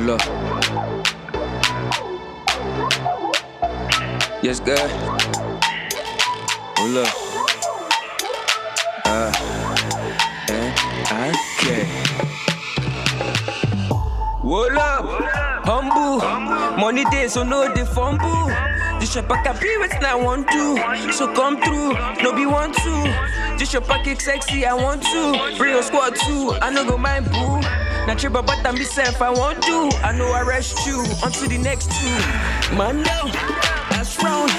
Hold up. Yes, girl. Hold up. Uh, and okay. Hold up. Humble. Money day, so no they fumble. This your pack be with I want to. So come through, no be want to. This your packet sexy, I want to. Your squad too, I no go mind boo. Now trip but I myself, I won't do. I know I rest you on to the next two. Man down, that's round.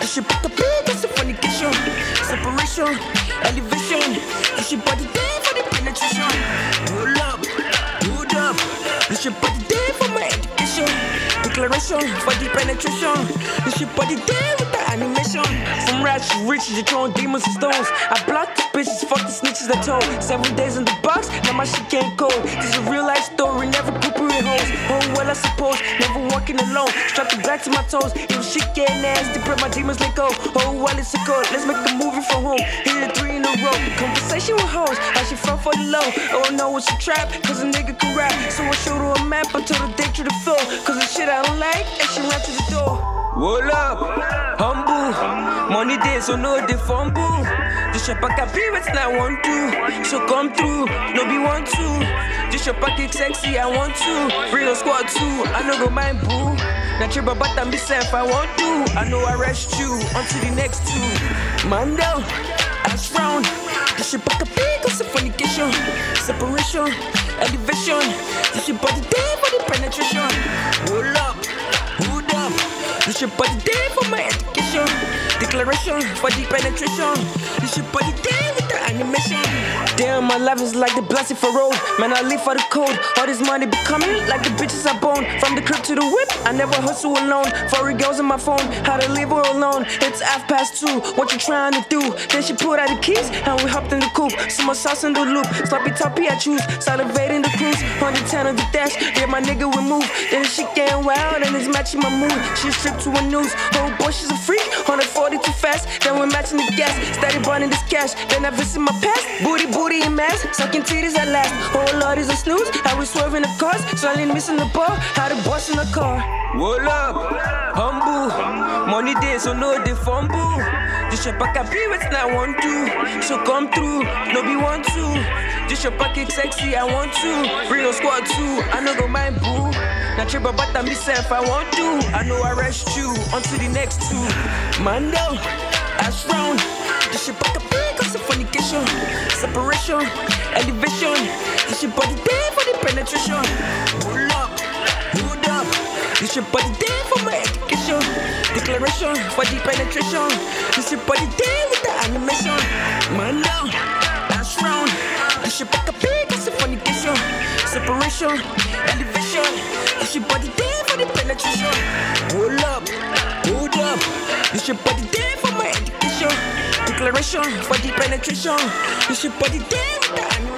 This your pack be that's a fornication. Separation, elevation. This put the day for the penetration. Hold up, hold up. This put the day for my education. Declaration for the penetration. This put the day with the animation. From rats to riches, you're throwing demons and stones. I block the bitches, fuck the snitches I told. Seven days in the box, now my shit can't go. Back to my toes. If shit get nasty, pray my demons let go. Oh, well, it's a code. Let's make a movie from home. Hit it three in a row. Conversation with hoes, how she fell for the low. Oh, no, it's a trap, cause a nigga can rap. So I showed her a map until the day to the floor. Cause the shit I don't like, and she ran to the door. Hold up, humble. Money day, so no they fumble. This your pack be with I want to. So come through, no be want to. This your packet sexy, I want to. Real squad too, I no go mind boo. Now trip about and myself, I won't do. I know I rest you onto the next two. Man down, ass round. This your pack be cause of fornication. Separation, elevation. This your body day for the penetration. Hold up, hold up. This your body day for my education. Declaration the penetration. This your body day with the animation. Damn, my life is like the blessing for road. Man, I live for the code. All this money be coming like the bitches I bone. From the crib to the whip, I never hustle alone. Four girls in my phone, how to leave her alone. It's half past two, what you trying to do? Then she pulled out the keys, and we hopped in the coupe. Some sauce in the loop, sloppy toppy I choose. Salivating the cruise, 110 on the dash. Yeah, my nigga we move. Then she getting wild, and it's matching my mood. She stripped to a news. Oh boy, she's a freak. 140 too fast, then we're matching the gas. Steady burning this cash, then I visit my past. Booty, booty, and mass. Sucking titties at last. Oh lord, is a snooze. How we swerving the cars, slightly missing the ball. How to boss in the car. Hold up, humble. Money day, so no they fumble. This your pack be with I want to. So come through, no be want to. This your packet sexy, I want to. Your squad too, I no go mind boo. Now trip about myself, I want to. I know I rest you onto the next two. Man down, ass round. This your pack be cause of fornication. Separation, elevation. This your body day for the penetration. Hold up, hold up. This your body day for my education. Declaration for the penetration. This your body day with the animation. Man down, ass round. This your pack be cause of fornication. Separation, elevation. This your body day for the penetration. Hold up, hold up. This your body day for my education. Declaration for the penetration. This your body day with the animation.